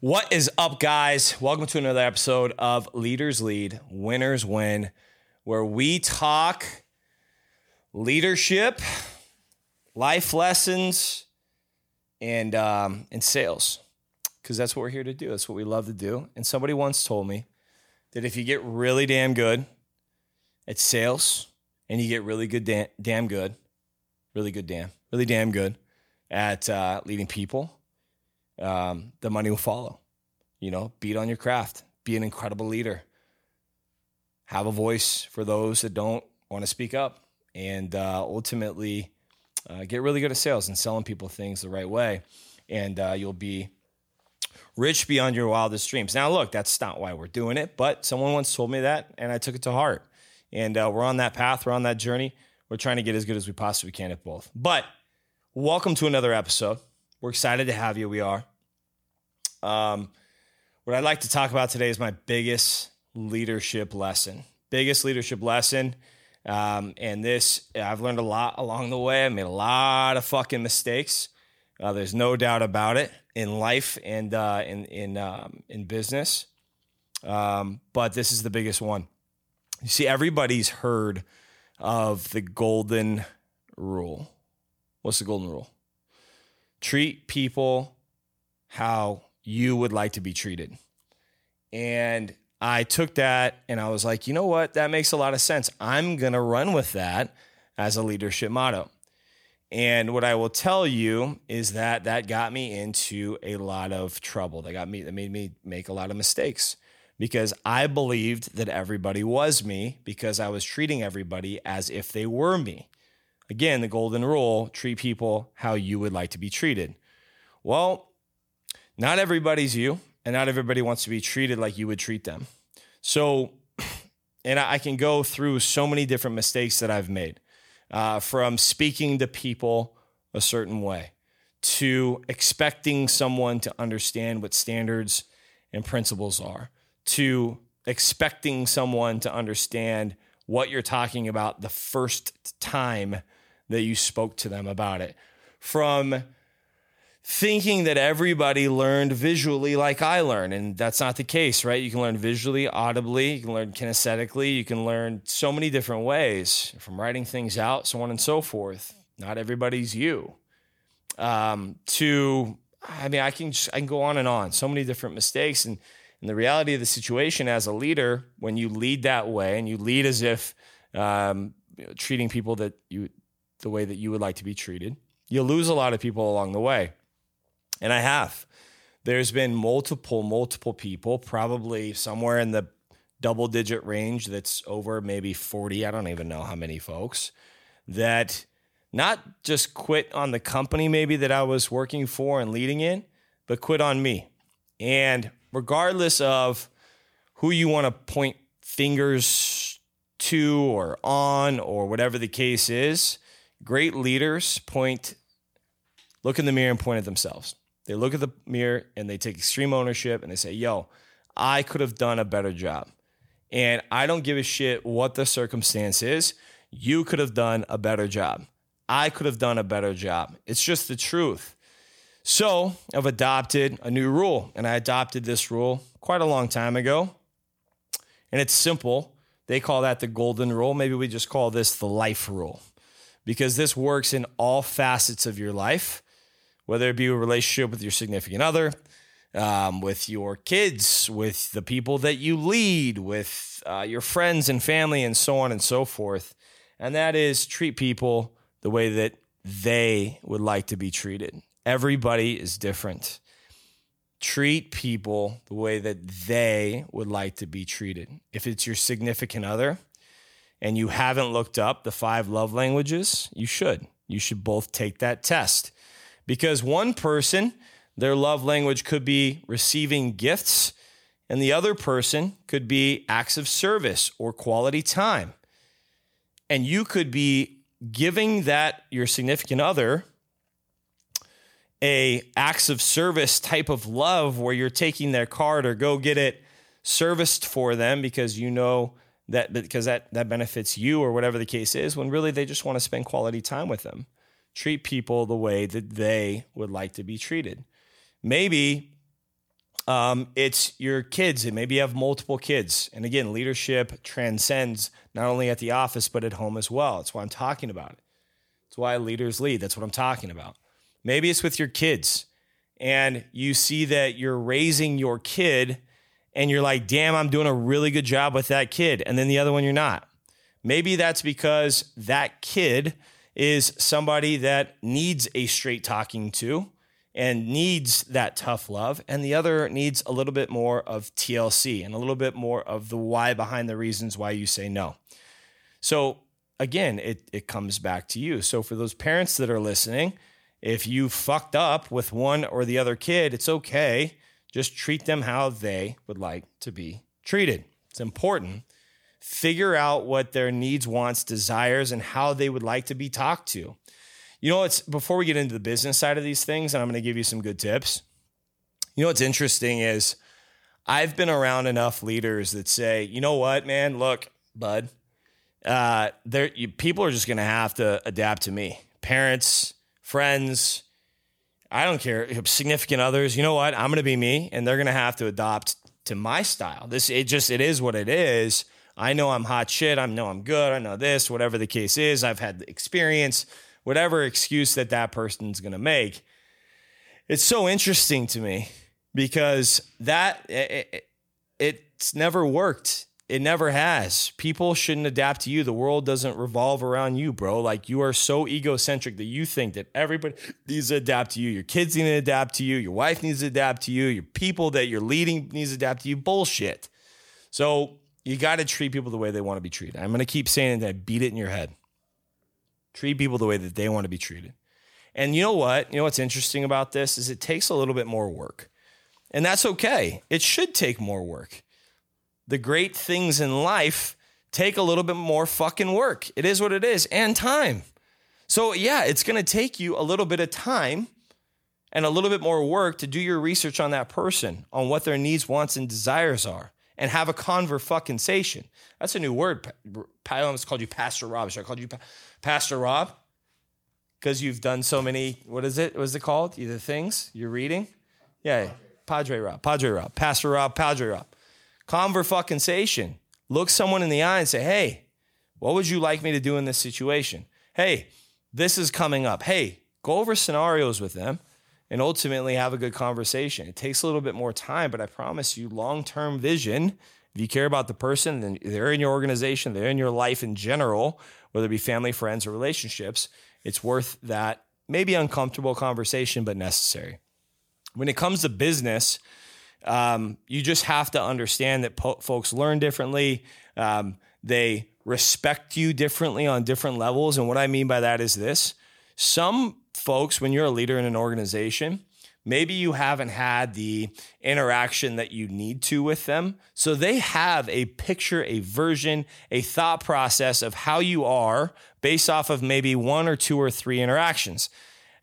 What is up, guys? Welcome to another episode of Leaders Lead, Winners Win, where we talk leadership, life lessons, and um, and sales, because that's what we're here to do. That's what we love to do. And somebody once told me that if you get really damn good at sales, and you get really good, damn, damn good, really good, damn, really damn good at uh, leading people um, the money will follow. You know, beat on your craft, be an incredible leader, have a voice for those that don't want to speak up, and uh, ultimately uh, get really good at sales and selling people things the right way. And uh, you'll be rich beyond your wildest dreams. Now, look, that's not why we're doing it, but someone once told me that, and I took it to heart. And uh, we're on that path, we're on that journey. We're trying to get as good as we possibly can at both. But welcome to another episode. We're excited to have you. We are. Um, what I'd like to talk about today is my biggest leadership lesson. Biggest leadership lesson. Um, and this, I've learned a lot along the way. I made a lot of fucking mistakes. Uh, there's no doubt about it in life and uh, in in um, in business. Um, but this is the biggest one. You see, everybody's heard of the golden rule. What's the golden rule? Treat people how you would like to be treated. And I took that and I was like, you know what? That makes a lot of sense. I'm going to run with that as a leadership motto. And what I will tell you is that that got me into a lot of trouble. That got me that made me make a lot of mistakes because I believed that everybody was me because I was treating everybody as if they were me. Again, the golden rule, treat people how you would like to be treated. Well, not everybody's you, and not everybody wants to be treated like you would treat them. So, and I can go through so many different mistakes that I've made uh, from speaking to people a certain way to expecting someone to understand what standards and principles are to expecting someone to understand what you're talking about the first time that you spoke to them about it from thinking that everybody learned visually like I learn. And that's not the case, right? You can learn visually, audibly, you can learn kinesthetically, you can learn so many different ways from writing things out, so on and so forth. Not everybody's you. Um, to, I mean, I can just, I can go on and on, so many different mistakes. And, and the reality of the situation as a leader, when you lead that way and you lead as if um, you know, treating people that you, the way that you would like to be treated, you'll lose a lot of people along the way. And I have. There's been multiple, multiple people, probably somewhere in the double digit range that's over maybe 40. I don't even know how many folks that not just quit on the company maybe that I was working for and leading in, but quit on me. And regardless of who you want to point fingers to or on or whatever the case is, great leaders point, look in the mirror and point at themselves. They look at the mirror and they take extreme ownership and they say, yo, I could have done a better job. And I don't give a shit what the circumstance is. You could have done a better job. I could have done a better job. It's just the truth. So I've adopted a new rule, and I adopted this rule quite a long time ago. And it's simple. They call that the golden rule. Maybe we just call this the life rule because this works in all facets of your life whether it be a relationship with your significant other, um, with your kids, with the people that you lead, with uh, your friends and family, and so on and so forth. And that is treat people the way that they would like to be treated. Everybody is different. Treat people the way that they would like to be treated. If it's your significant other and you haven't looked up the five love languages, you should. You should both take that test because one person, their love language could be receiving gifts, and the other person could be acts of service or quality time. And you could be giving that your significant other a acts of service type of love where you're taking their card or go get it serviced for them because you know that because that that benefits you or whatever the case is when really they just want to spend quality time with them treat people the way that they would like to be treated. Maybe Um, it's your kids, and maybe you have multiple kids. And again, leadership transcends not only at the office, but at home as well. That's why I'm talking about it. That's why leaders lead. That's what I'm talking about. Maybe it's with your kids, and you see that you're raising your kid, and you're like, damn, I'm doing a really good job with that kid. And then the other one, you're not. Maybe that's because that kid is somebody that needs a straight talking to and needs that tough love, and the other needs a little bit more of TLC and a little bit more of the why behind the reasons why you say no. So, again, it, it comes back to you. So, for those parents that are listening, if you fucked up with one or the other kid, it's okay. Just treat them how they would like to be treated. It's important. Figure out what their needs, wants, desires, and how they would like to be talked to. You know, it's before we get into the business side of these things, and I'm going to give you some good tips. You know, what's interesting is I've been around enough leaders that say, you know what, man, look, bud, uh, there you, people are just going to have to adapt to me. Parents, friends, I don't care, significant others. You know what? I'm going to be me, and they're going to have to adopt to my style. This it just it is what it is. I know I'm hot shit. I know I'm good. I know this, whatever the case is. I've had the experience whatever excuse that that person's going to make. It's so interesting to me because that it, it, it's never worked. It never has. People shouldn't adapt to you. The world doesn't revolve around you, bro. Like you are so egocentric that you think that everybody needs to adapt to you. Your kids need to adapt to you. Your wife needs to adapt to you. Your people that you're leading needs to adapt to you. Bullshit. So you got to treat people the way they want to be treated. I'm going to keep saying that. Beat it in your head. Treat people the way that they want to be treated. And you know what? You know what's interesting about this is it takes a little bit more work. And that's okay. It should take more work. The great things in life take a little bit more fucking work. It is what it is and time. So, yeah, it's going to take you a little bit of time and a little bit more work to do your research on that person, on what their needs, wants, and desires are, and have a conver fucking sation. That's a new word. I almost called you Pastor Rob. Should I call you pa- Pastor Rob, because you've done so many, what is it? What is it called? Either things you're reading? Yeah, Padre Rob, Padre Rob, Pastor Rob, Padre Rob. Conver fucking sation. Look someone in the eye and say, hey, what would you like me to do in this situation? Hey, this is coming up. Hey, go over scenarios with them and ultimately have a good conversation. It takes a little bit more time, but I promise you, long term vision. If you care about the person, then they're in your organization, they're in your life in general, whether it be family, friends, or relationships, it's worth that maybe uncomfortable conversation, but necessary. When it comes to business, um, you just have to understand that po- folks learn differently. Um, they respect you differently on different levels. And what I mean by that is this some folks, when you're a leader in an organization, maybe you haven't had the interaction that you need to with them. So they have a picture, a version, a thought process of how you are based off of maybe one or two or three interactions.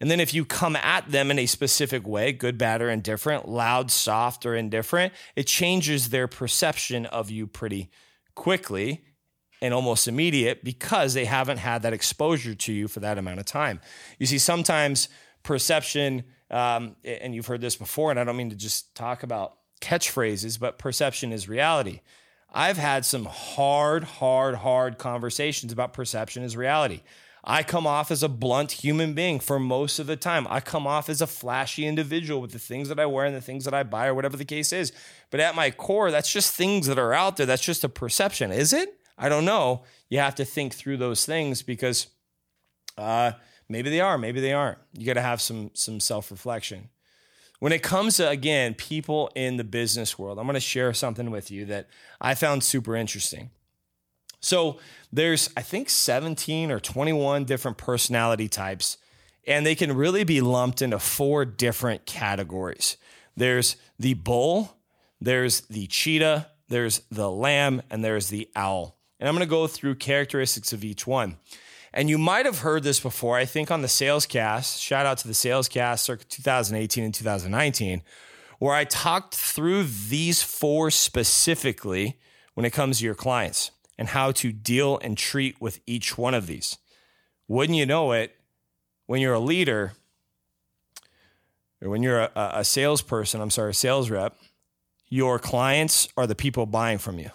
And then if you come at them in a specific way, good, bad, or indifferent, loud, soft, or indifferent, it changes their perception of you pretty quickly and almost immediate because they haven't had that exposure to you for that amount of time. You see, sometimes perception um, and you've heard this before, and I don't mean to just talk about catchphrases, but perception is reality. I've had some hard, hard, hard conversations about perception is reality. I come off as a blunt human being for most of the time. I come off as a flashy individual with the things that I wear and the things that I buy or whatever the case is. But at my core, that's just things that are out there. That's just a perception. Is it? I don't know. You have to think through those things because uh, Maybe they are, maybe they aren't. You got to have some some self-reflection. When it comes to again, people in the business world, I'm going to share something with you that I found super interesting. So, there's I think 17 or 21 different personality types and they can really be lumped into four different categories. There's the bull, there's the cheetah, there's the lamb, and there's the owl. And I'm to go through characteristics of each one. And you might have heard this before, I think on the sales cast, shout out to the sales cast circa 2018 and 2019, where I talked through these four specifically when it comes to your clients and how to deal and treat with each one of these. Wouldn't you know it, when you're a leader or when you're a, a salesperson, I'm sorry, a sales rep, your clients are the people buying from you.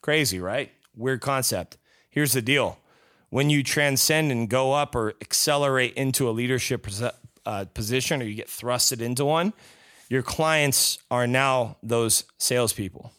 Crazy, right? Weird concept. Here's the deal when you transcend and go up or accelerate into a leadership uh, position or you get thrusted into one, your clients are now those salespeople.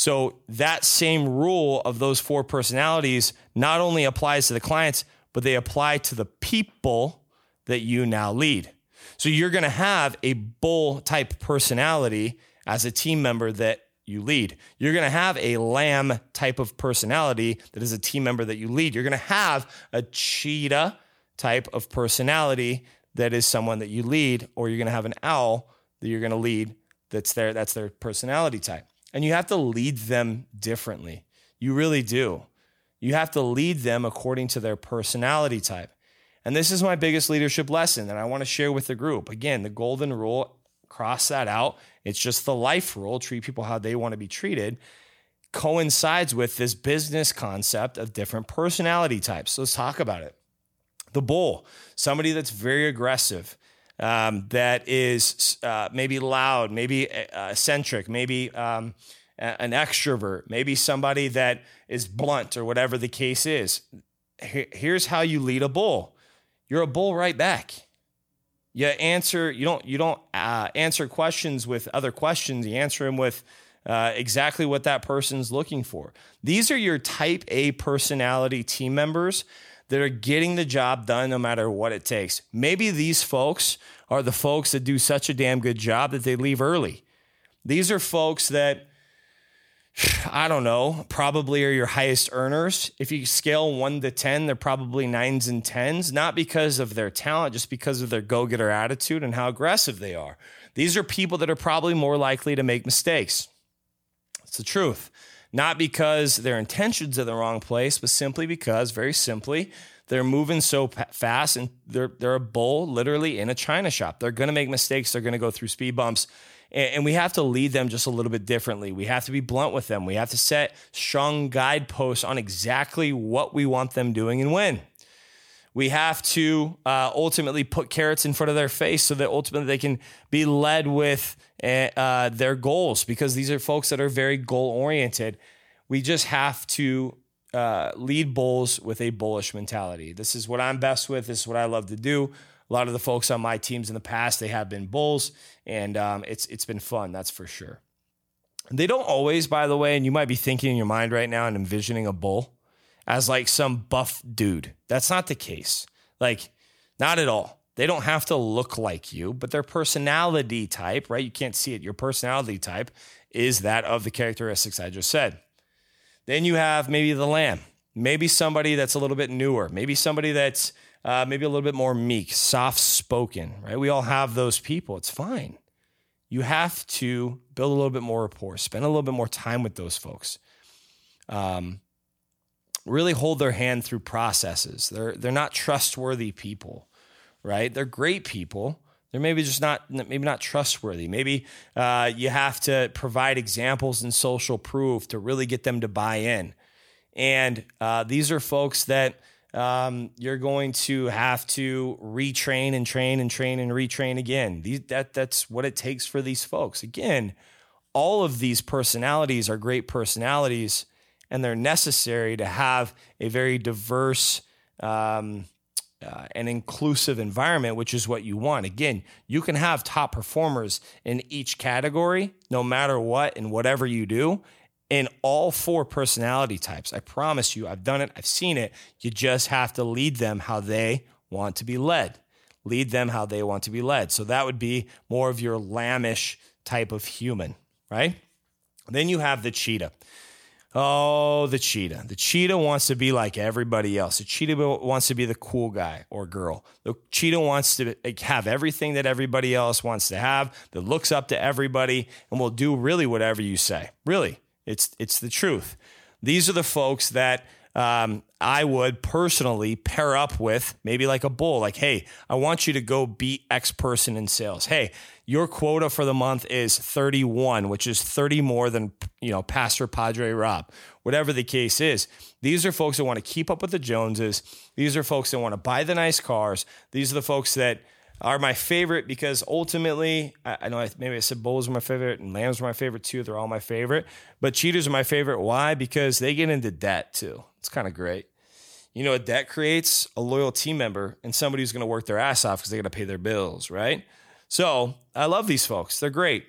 So that same rule of those four personalities not only applies to the clients, but they apply to the people that you now lead. So you're going to have a bull type personality as a team member that you lead. You're going to have a lamb type of personality that is a team member that you lead. You're going to have a cheetah type of personality that is someone that you lead, or you're going to have an owl that you're going to lead that's their that's their personality type. And you have to lead them differently. You really do. You have to lead them according to their personality type. And this is my biggest leadership lesson that I want to share with the group. Again, the golden rule, cross that out. It's just the life rule, treat people how they want to be treated, coincides with this business concept of different personality types. So let's talk about it. The bull, somebody that's very aggressive, um, that is uh, maybe loud, maybe uh, eccentric, maybe um, an extrovert, maybe somebody that is blunt or whatever the case is. Here's how you lead a bull. You're a bull right back. You answer. You don't. You don't uh, answer questions with other questions. You answer them with uh, exactly what that person's looking for. These are your Type A personality team members that are getting the job done no matter what it takes. Maybe these folks are the folks that do such a damn good job that they leave early. These are folks that I don't know, probably are your highest earners. If you scale one to 10, they're probably nines and tens, not because of their talent, just because of their go getter attitude and how aggressive they are. These are people that are probably more likely to make mistakes. It's the truth. Not because their intentions are the wrong place, but simply because, very simply, they're moving so fast and they're, they're a bull literally in a china shop. They're going to make mistakes. They're going to go through speed bumps and we have to lead them just a little bit differently. We have to be blunt with them. We have to set strong guideposts on exactly what we want them doing and when. We have to uh, ultimately put carrots in front of their face so that ultimately they can be led with eh, uh, their goals because these are folks that are very goal oriented. We just have to uh, lead bulls with a bullish mentality. This is what I'm best with. This is what I love to do a lot of the folks on my teams in the past they have been bulls, and um, it's it's been fun. That's for sure. They don't always, by the way, and you might be thinking in your mind right now and envisioning a bull as like some buff dude. That's not the case. Like, not at all. They don't have to look like you, but their personality type, right? You can't see it. Your personality type is that of the characteristics I just said. Then you have maybe the lamb, maybe somebody that's a little bit newer, maybe somebody that's uh, maybe a little bit more meek, soft spoken, right? We all have those people. It's fine. You have to build a little bit more rapport, spend a little bit more time with those folks. Um, really hold their hand through processes. They're they're not trustworthy people, right? They're great people. They're maybe just not maybe not trustworthy. Maybe uh, you have to provide examples and social proof to really get them to buy in. And uh, these are folks that um, you're going to have to retrain and train and train and retrain again. These, that that's what it takes for these folks. Again, all of these personalities are great personalities, and they're necessary to have a very diverse um, uh, and inclusive environment, which is what you want. Again, you can have top performers in each category, no matter what, and whatever you do in all four personality types. I promise you, I've done it, I've seen it. You just have to lead them how they want to be led. Lead them how they want to be led. So that would be more of your lambish type of human, right? Then you have the cheetah. Oh, the cheetah. The cheetah wants to be like everybody else. The cheetah wants to be the cool guy or girl. The cheetah wants to have everything that everybody else wants to have, that looks up to everybody, and will do really whatever you say. Really. It's it's the truth. These are the folks that um, I would personally pair up with, maybe like a bull. Like, hey, I want you to go beat X person in sales. Hey, your quota for the month is 31, which is 30 more than you know Pastor Padre Rob. Whatever the case is, these are folks that want to keep up with the Joneses. These are folks that want to buy the nice cars. These are the folks that are my favorite because ultimately, I, I know I, maybe I said bulls are my favorite and lambs are my favorite too. They're all my favorite, but cheetahs are my favorite. Why? Because they get into debt too. It's kind of great. You know debt creates? A loyal team member and somebody who's going to work their ass off because they got to pay their bills, right? So I love these folks. They're great.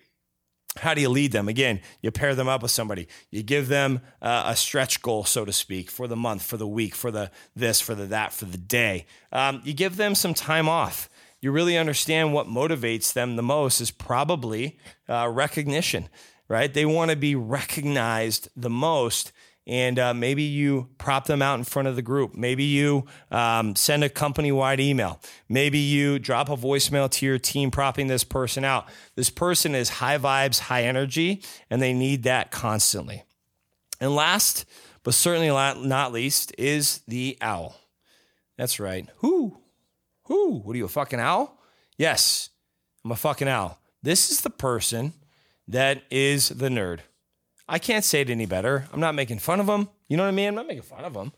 How do you lead them? Again, you pair them up with somebody. You give them uh, a stretch goal, so to speak, for the month, for the week, for the this, for the that, for the day. Um, you give them some time off. You really understand what motivates them the most is probably uh, recognition, right? They want to be recognized the most and uh, maybe you prop them out in front of the group. Maybe you um, send a company wide email. Maybe you drop a voicemail to your team propping this person out. This person is high vibes, high energy, and they need that constantly. And last, but certainly not least, is the owl. That's right. Who? Who? What are you, a fucking owl? Yes, I'm a fucking owl. This is the person that is the nerd. I can't say it any better. I'm not making fun of them. You know what I mean? I'm not making fun of them.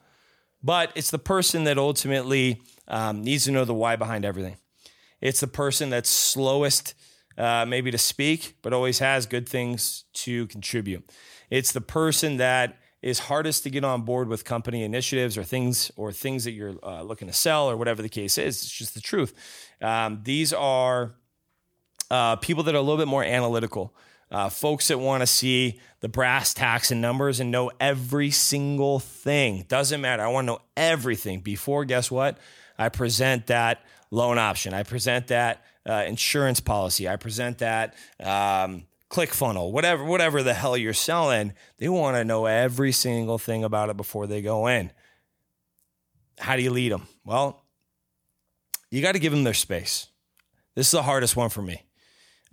But it's the person that ultimately um, needs to know the why behind everything. It's the person that's slowest, uh, maybe to speak, but always has good things to contribute. It's the person that is hardest to get on board with company initiatives or things or things that you're uh, looking to sell or whatever the case is. It's just the truth. Um, these are uh, people that are a little bit more analytical uh, folks that want to see the brass tacks and numbers and know every single thing. Doesn't matter. I want to know everything before, guess what? I present that loan option. I present that uh, insurance policy. I present that um, ClickFunnel, whatever, whatever the hell you're selling. They want to know every single thing about it before they go in. How do you lead them? Well, you got to give them their space. This is the hardest one for me.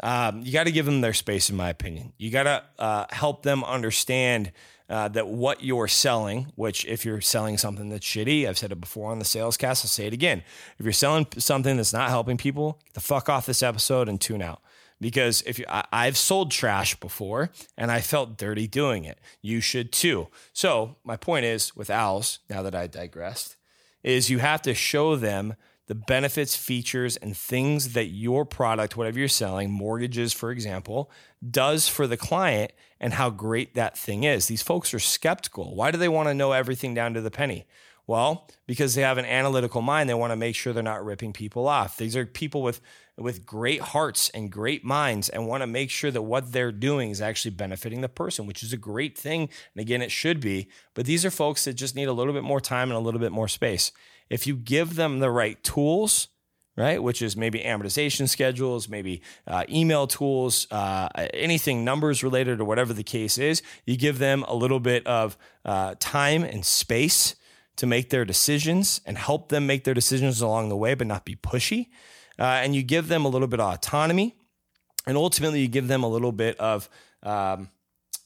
Um, you got to give them their space, in my opinion. You got to uh, help them understand uh, that what you're selling, which if you're selling something that's shitty, I've said it before on the sales cast, I'll say it again. If you're selling something that's not helping people, get the fuck off this episode and tune out. Because if you, I, I've sold trash before and I felt dirty doing it, you should too. So my point is with owls, now that I digressed, is you have to show them the benefits, features, and things that your product, whatever you're selling, mortgages, for example, does for the client and how great that thing is. These folks are skeptical. Why do they want to know everything down to the penny? Well, because they have an analytical mind, they want to make sure they're not ripping people off. These are people with with great hearts and great minds and want to make sure that what they're doing is actually benefiting the person, which is a great thing. And again, it should be. But these are folks that just need a little bit more time and a little bit more space if you give them the right tools, right, which is maybe amortization schedules, maybe uh, email tools, uh, anything numbers related or whatever the case is, you give them a little bit of uh, time and space to make their decisions and help them make their decisions along the way, but not be pushy. Uh, and you give them a little bit of autonomy. And ultimately, you give them a little bit of um,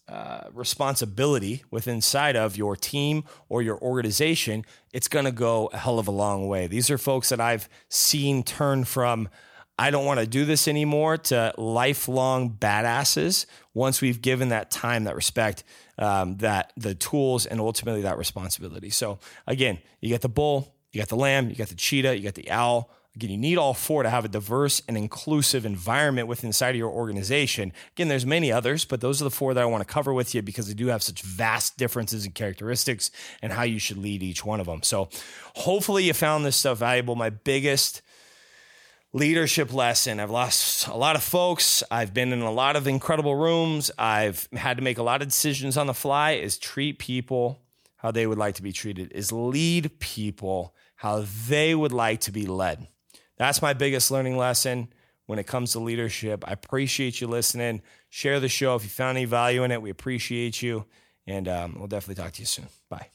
uh, responsibility with inside of your team or your organization, it's going to go a hell of a long way. These are folks that I've seen turn from I don't want to do this anymore to lifelong badasses once we've given that time, that respect, um, that the tools, and ultimately that responsibility. So again, you got the bull, you got the lamb, you got the cheetah, you got the owl. Again, you need all four to have a diverse and inclusive environment within inside of your organization. Again, there's many others, but those are the four that I want to cover with you because they do have such vast differences in characteristics and how you should lead each one of them. So hopefully you found this stuff valuable. My biggest leadership lesson. I've lost a lot of folks. I've been in a lot of incredible rooms. I've had to make a lot of decisions on the fly is treat people how they would like to be treated, is lead people how they would like to be led. That's my biggest learning lesson when it comes to leadership. I appreciate you listening. Share the show if you found any value in it. We appreciate you. And um, we'll definitely talk to you soon. Bye.